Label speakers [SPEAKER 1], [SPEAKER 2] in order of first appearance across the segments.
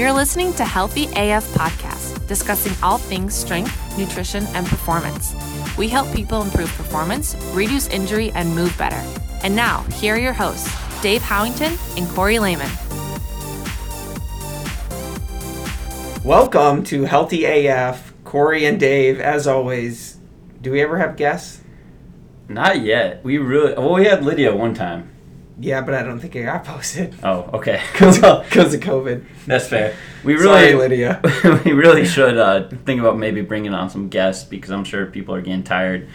[SPEAKER 1] You're listening to Healthy AF Podcast, discussing all things strength, nutrition, and performance. We help people improve performance, reduce injury, and move better. And now, here are your hosts, Dave Howington and Corey Lehman.
[SPEAKER 2] Welcome to Healthy AF. Corey and Dave, as always. Do we ever have guests?
[SPEAKER 3] Not yet. We really well, we had Lydia one time.
[SPEAKER 2] Yeah, but I don't think it got posted
[SPEAKER 3] Oh, okay.
[SPEAKER 2] because of COVID.
[SPEAKER 3] That's fair. We really, Sorry,
[SPEAKER 2] Lydia.
[SPEAKER 3] we really should uh, think about maybe bringing on some guests because I'm sure people are getting tired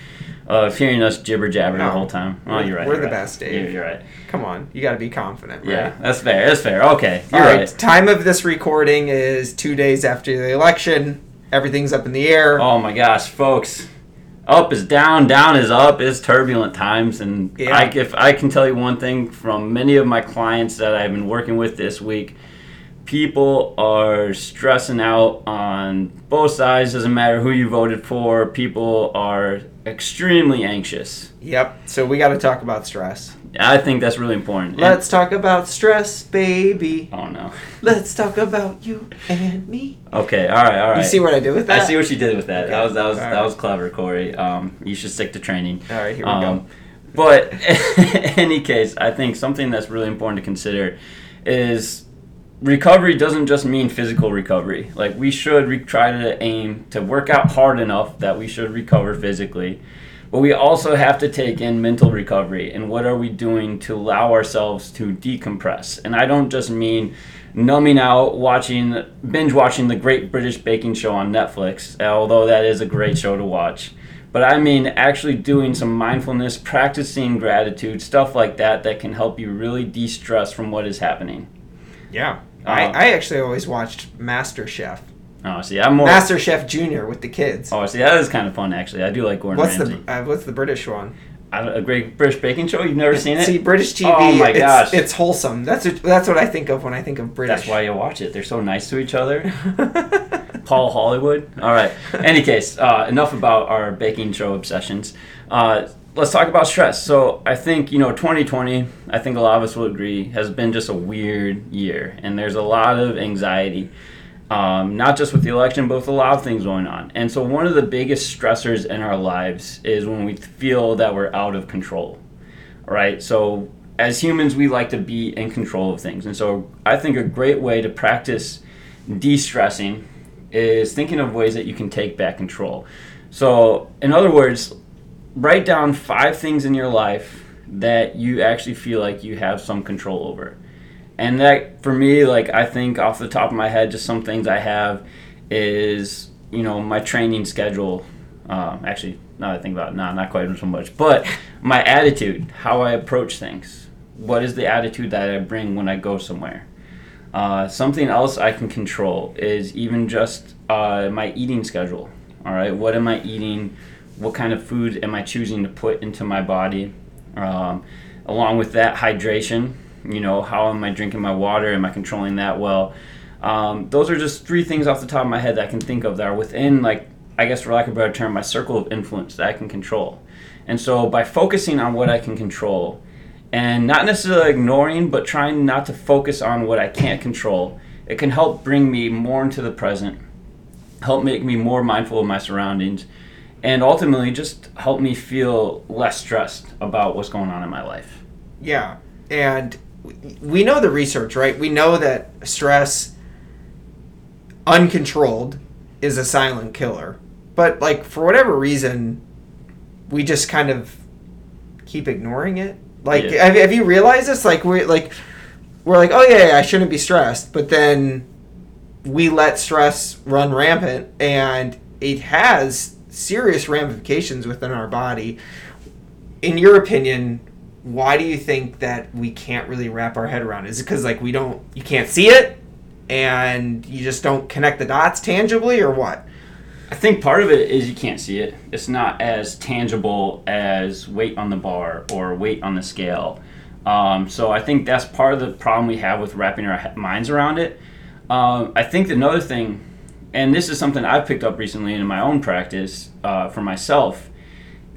[SPEAKER 3] of hearing us jibber jabber the whole time. Oh, you're right.
[SPEAKER 2] we're
[SPEAKER 3] you're
[SPEAKER 2] the
[SPEAKER 3] right.
[SPEAKER 2] best, Dave.
[SPEAKER 3] You're, you're right.
[SPEAKER 2] Come on, you got to be confident, right?
[SPEAKER 3] Yeah, that's fair. That's fair. Okay,
[SPEAKER 2] All
[SPEAKER 3] you're
[SPEAKER 2] right.
[SPEAKER 3] right.
[SPEAKER 2] Time of this recording is two days after the election. Everything's up in the air.
[SPEAKER 3] Oh my gosh, folks. Up is down, down is up. It's turbulent times, and
[SPEAKER 2] Yeah.
[SPEAKER 3] I, if I can tell you one thing from many of my clients that I've been working with this week, people are stressing out on both sides. Doesn't matter who you voted for. People are extremely anxious.
[SPEAKER 2] Yep. So we got to talk about stress.
[SPEAKER 3] I think that's really important.
[SPEAKER 2] Let's talk about stress, baby.
[SPEAKER 3] Oh no.
[SPEAKER 2] Let's talk about you and me.
[SPEAKER 3] Okay. All right. All right.
[SPEAKER 2] You see what I did with that?
[SPEAKER 3] I see what you did with that.
[SPEAKER 2] Okay.
[SPEAKER 3] That was that was
[SPEAKER 2] All
[SPEAKER 3] that
[SPEAKER 2] right.
[SPEAKER 3] was clever, Corey. Um, you should stick to training.
[SPEAKER 2] All right, here we
[SPEAKER 3] Um,
[SPEAKER 2] go.
[SPEAKER 3] But in any case, I think something that's really important to consider is recovery doesn't just mean physical recovery. Like we should re- try to aim to work out hard enough that we should recover physically. But we also have to take in mental recovery and what are we doing to allow ourselves to decompress. And I don't just mean numbing out watching binge watching the Great British Baking Show on Netflix, although that is a great show to watch. But I mean actually doing some mindfulness, practicing gratitude, stuff like that that can help you really de-stress from what is happening.
[SPEAKER 2] Yeah. I,
[SPEAKER 3] Uh,
[SPEAKER 2] I actually always watched Master Chef.
[SPEAKER 3] Oh, see, I'm more.
[SPEAKER 2] Master Chef Junior with the kids.
[SPEAKER 3] Oh, see, that is kind of fun actually. I do like Gordon
[SPEAKER 2] what's
[SPEAKER 3] Ramsay.
[SPEAKER 2] the uh, what's the British one?
[SPEAKER 3] A Great British Baking Show. You've never seen it?
[SPEAKER 2] See, British TV.
[SPEAKER 3] Oh my
[SPEAKER 2] it's,
[SPEAKER 3] gosh.
[SPEAKER 2] it's wholesome. That's what, that's what I think of when I think of British.
[SPEAKER 3] That's why you watch it. They're so nice to each other. Paul Hollywood. All right. Any case, uh, enough about our baking show obsessions. Uh, let's talk about stress. So I think you know 2020. I think a lot of us will agree has been just a weird year, and there's a lot of anxiety. Um, not just with the election, but with a lot of things going on. And so, one of the biggest stressors in our lives is when we feel that we're out of control, right? So, as humans, we like to be in control of things. And so, I think a great way to practice de stressing is thinking of ways that you can take back control. So, in other words, write down five things in your life that you actually feel like you have some control over. And that, for me, like, I think off the top of my head, just some things I have is, you know, my training schedule. Um, actually, now that I think about it, not quite so much. But my attitude, how I approach things. What is the attitude that I bring when I go somewhere? Uh, something else I can control is even just uh, my eating schedule. All right, what am I eating? What kind of food am I choosing to put into my body? Um, along with that, hydration. You know, how am I drinking my water? Am I controlling that well? Um, those are just three things off the top of my head that I can think of that are within, like, I guess for lack of a better term, my circle of influence that I can control. And so by focusing on what I can control, and not necessarily ignoring, but trying not to focus on what I can't control, it can help bring me more into the present, help make me more mindful of my surroundings, and ultimately just help me feel less stressed about what's going on in my life.
[SPEAKER 2] Yeah, and we- we know the research, right? We know that stress, uncontrolled, is a silent killer. But like for whatever reason, we just kind of keep ignoring it. Like,
[SPEAKER 3] Yeah.
[SPEAKER 2] have, have you realized this? Like we're like we're like, oh yeah, yeah, I shouldn't be stressed, but then we let stress run rampant, and it has serious ramifications within our body. In your opinion, why do you think that we can't really wrap our head around? Is it because like we don't, you can't see it, and you just don't connect the dots tangibly, or what?
[SPEAKER 3] I think part of it is you can't see it. It's not as tangible as weight on the bar or weight on the scale. Um, so I think that's part of the problem we have with wrapping our minds around it. Um, I think another thing, and this is something I've picked up recently in my own practice uh, for myself,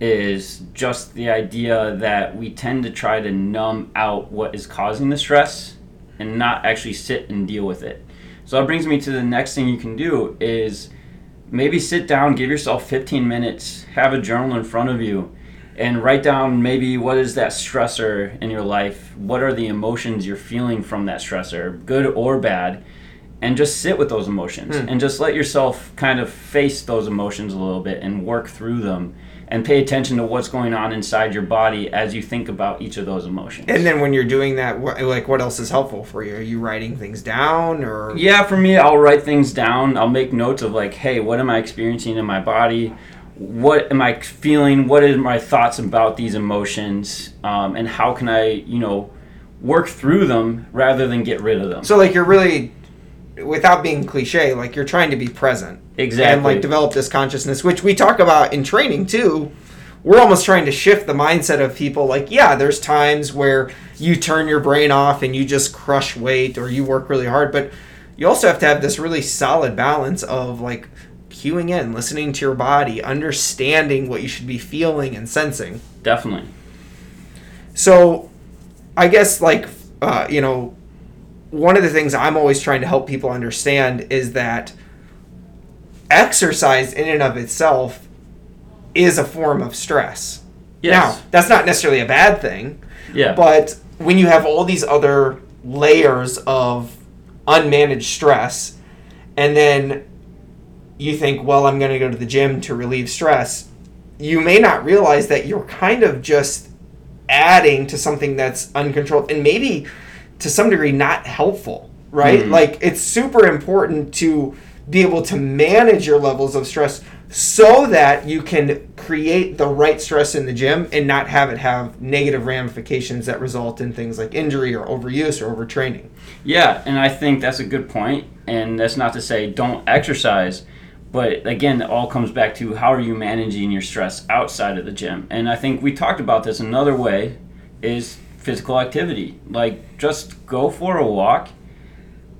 [SPEAKER 3] is just the idea that we tend to try to numb out what is causing the stress and not actually sit and deal with it. So that brings me to the next thing you can do is maybe sit down, give yourself 15 minutes, have a journal in front of you, and write down maybe what is that stressor in your life? What are the emotions you're feeling from that stressor, good or bad? And just sit with those emotions
[SPEAKER 2] Hmm.
[SPEAKER 3] and just let yourself kind of face those emotions a little bit and work through them and pay attention to what's going on inside your body as you think about each of those emotions.
[SPEAKER 2] And then when you're doing that, what, like what else is helpful for you? Are you writing things down or?
[SPEAKER 3] Yeah, for me, I'll write things down. I'll make notes of like, hey, what am I experiencing in my body? What am I feeling? What are my thoughts about these emotions? Um, and how can I, you know, work through them rather than get rid of them?
[SPEAKER 2] So like you're really, without being cliche, like you're trying to be present.
[SPEAKER 3] Exactly.
[SPEAKER 2] And like develop this consciousness, which we talk about in training too. We're almost trying to shift the mindset of people. Like, yeah, there's times where you turn your brain off and you just crush weight or you work really hard, but you also have to have this really solid balance of like cueing in, listening to your body, understanding what you should be feeling and sensing.
[SPEAKER 3] Definitely.
[SPEAKER 2] So, I guess like uh, you know, one of the things I'm always trying to help people understand is that exercise in and of itself is a form of stress.
[SPEAKER 3] Yes.
[SPEAKER 2] Now, that's not necessarily a bad thing,
[SPEAKER 3] Yeah.
[SPEAKER 2] but when you have all these other layers of unmanaged stress, and then you think, well, I'm going to go to the gym to relieve stress, you may not realize that you're kind of just adding to something that's uncontrolled and maybe to some degree not helpful, right?
[SPEAKER 3] Mhm.
[SPEAKER 2] Like, it's super important to be able to manage your levels of stress so that you can create the right stress in the gym and not have it have negative ramifications that result in things like injury or overuse or overtraining.
[SPEAKER 3] Yeah, and I think that's a good point. And that's not to say don't exercise, but again, it all comes back to how are you managing your stress outside of the gym. And I think we talked about this another way is physical activity. Like just go for a walk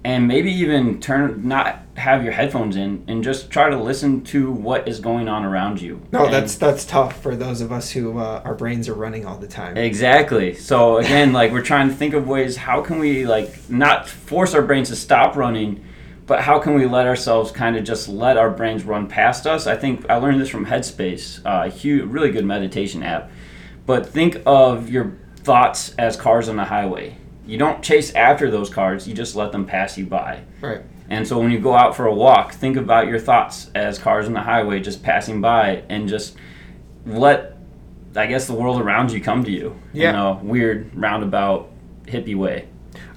[SPEAKER 3] and maybe even turn not have your headphones in and just try to listen to what is going on around you.
[SPEAKER 2] No,
[SPEAKER 3] And-
[SPEAKER 2] that's that's tough for those of us who uh, our brains are running all the time.
[SPEAKER 3] Exactly. So again, like we're trying to think of ways how can we like not force our brains to stop running, but how can we let ourselves kind of just let our brains run past us? I think I learned this from Headspace, uh, a huge, really good meditation app. But think of your thoughts as cars on the highway. You don't chase after those cars; you just let them pass you by.
[SPEAKER 2] Right.
[SPEAKER 3] And so when you go out for a walk, think about your thoughts as cars on the highway just passing by and just let I guess the world around you come to you
[SPEAKER 2] Yeah.
[SPEAKER 3] in a weird roundabout hippie way.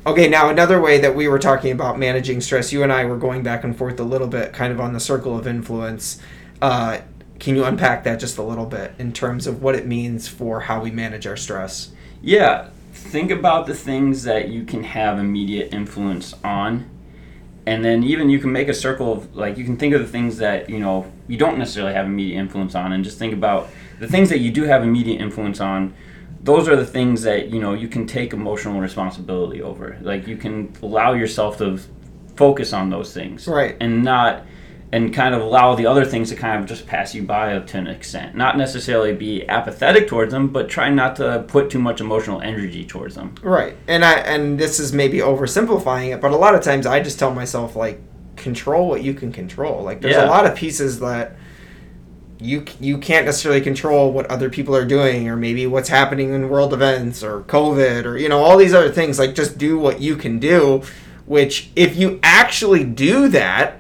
[SPEAKER 2] Okay, now another way that we were talking about managing stress, you and I were going back and forth a little bit, kind of on the circle of influence. Uh, can you unpack that just a little bit in terms of what it means for how we manage our stress?
[SPEAKER 3] Yeah, think about the things that you can have immediate influence on. And then even you can make a circle of like you can think of the things that, you know, you don't necessarily have immediate influence on and just think about the things that you do have immediate influence on. Those are the things that, you know, you can take emotional responsibility over. Like you can allow yourself to focus on those things.
[SPEAKER 2] Right.
[SPEAKER 3] And not and kind of allow the other things to kind of just pass you by to an extent. Not necessarily be apathetic towards them, but try not to put too much emotional energy towards them.
[SPEAKER 2] Right. And I and this is maybe oversimplifying it, but a lot of times I just tell myself like control what you can control. Like there's
[SPEAKER 3] Yeah.
[SPEAKER 2] a lot of pieces that you you can't necessarily control what other people are doing or maybe what's happening in world events or covid or you know all these other things like just do what you can do which if you actually do that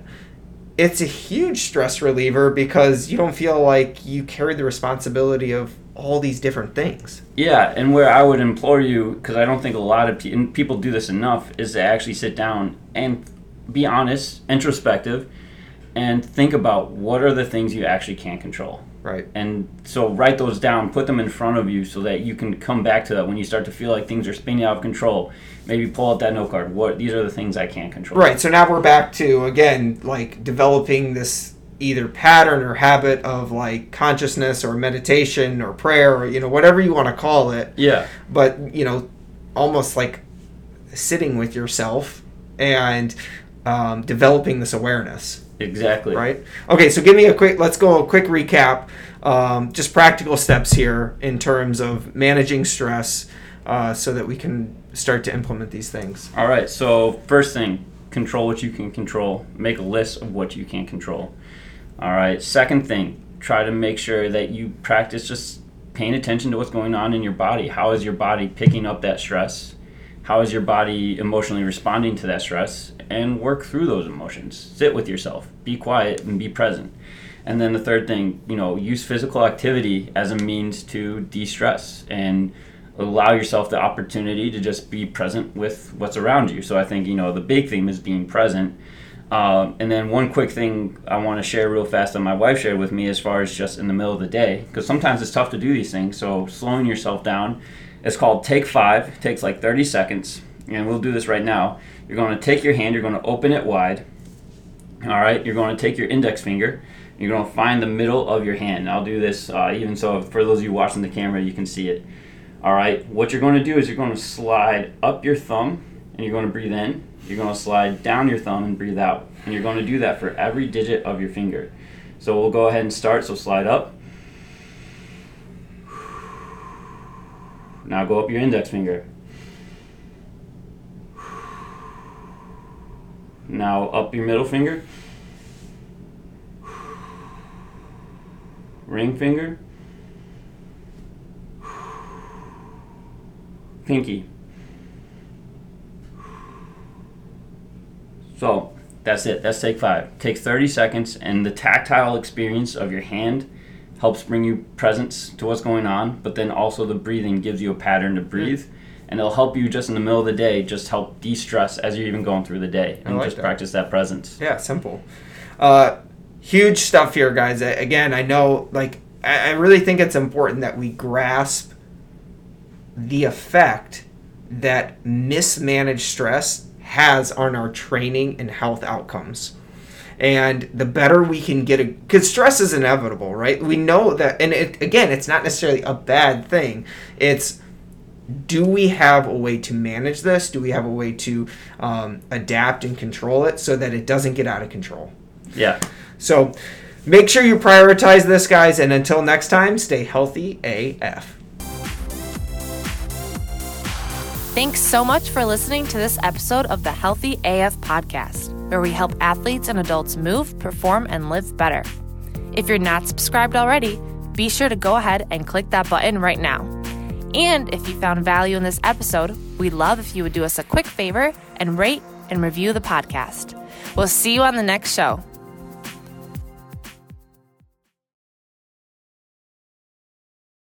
[SPEAKER 2] it's a huge stress reliever because you don't feel like you carry the responsibility of all these different things
[SPEAKER 3] Yeah, and where I would implore you, because I don't think a lot of pe- people do this enough, is to actually sit down and be honest, introspective, and think about what are the things you actually can't control.
[SPEAKER 2] Right
[SPEAKER 3] And so write those down, put them in front of you so that you can come back to that when you start to feel like things are spinning out of control. Maybe pull out that note card. What these are the things I can't control.
[SPEAKER 2] Right. So now we're back to again like developing this either pattern or habit of like consciousness or meditation or prayer or you know whatever you want to call it,
[SPEAKER 3] Yeah.
[SPEAKER 2] but you know almost like sitting with yourself and um, developing this awareness.
[SPEAKER 3] Exactly.
[SPEAKER 2] Right. Okay. So give me a quick. Let's go a quick recap. Um, just practical steps here in terms of managing stress, uh, so that we can start to implement these things.
[SPEAKER 3] All right. So first thing, control what you can control. Make a list of what you can control. All right. Second thing, try to make sure that you practice just paying attention to what's going on in your body. How is your body picking up that stress? How is your body emotionally responding to that stress? And work through those emotions. Sit with yourself, be quiet, and be present. And then the third thing, you know, use physical activity as a means to de stress and allow yourself the opportunity to just be present with what's around you. So I think, you know, the big theme is being present. Um, and then one quick thing I want to share real fast that my wife shared with me as far as just in the middle of the day, because sometimes it's tough to do these things. So slowing yourself down it's called Take Five. It takes like 30 seconds, and we'll do this right now. You're going to take your hand, you're going to open it wide. All right, you're going to take your index finger, you're going to find the middle of your hand. I'll do this uh, even so for those of you watching the camera, you can see it. All right, what you're going to do is you're going to slide up your thumb and you're going to breathe in. You're going to slide down your thumb and breathe out. And you're going to do that for every digit of your finger. So we'll go ahead and start. So slide up. Now go up your index finger. Now up your middle finger. Ring finger. Pinky. So that's it. That's take five. Take 30 seconds, and the tactile experience of your hand helps bring you presence to what's going on, but then also the breathing gives you a pattern to breathe. Mm. And it'll help you just in the middle of the day, just help de stress as you're even going through the day and like just that. practice that presence.
[SPEAKER 2] Yeah, simple. Uh, huge stuff here, guys. Again, I know, like, I really think it's important that we grasp the effect that mismanaged stress has on our training and health outcomes and the better we can get it because stress is inevitable right? We know that and it, again it's not necessarily a bad thing. It's do we have a way to manage this? Do we have a way to um, adapt and control it so that it doesn't get out of control?
[SPEAKER 3] Yeah.
[SPEAKER 2] So make sure you prioritize this guys and until next time stay healthy af
[SPEAKER 1] Thanks so much for listening to this episode of the Healthy AF podcast where we help athletes and adults move, perform, and live better. If you're not subscribed already, be sure to go ahead and click that button right now. And if you found value in this episode, we'd love if you would do us a quick favor and rate and review the podcast. We'll see you on the next show.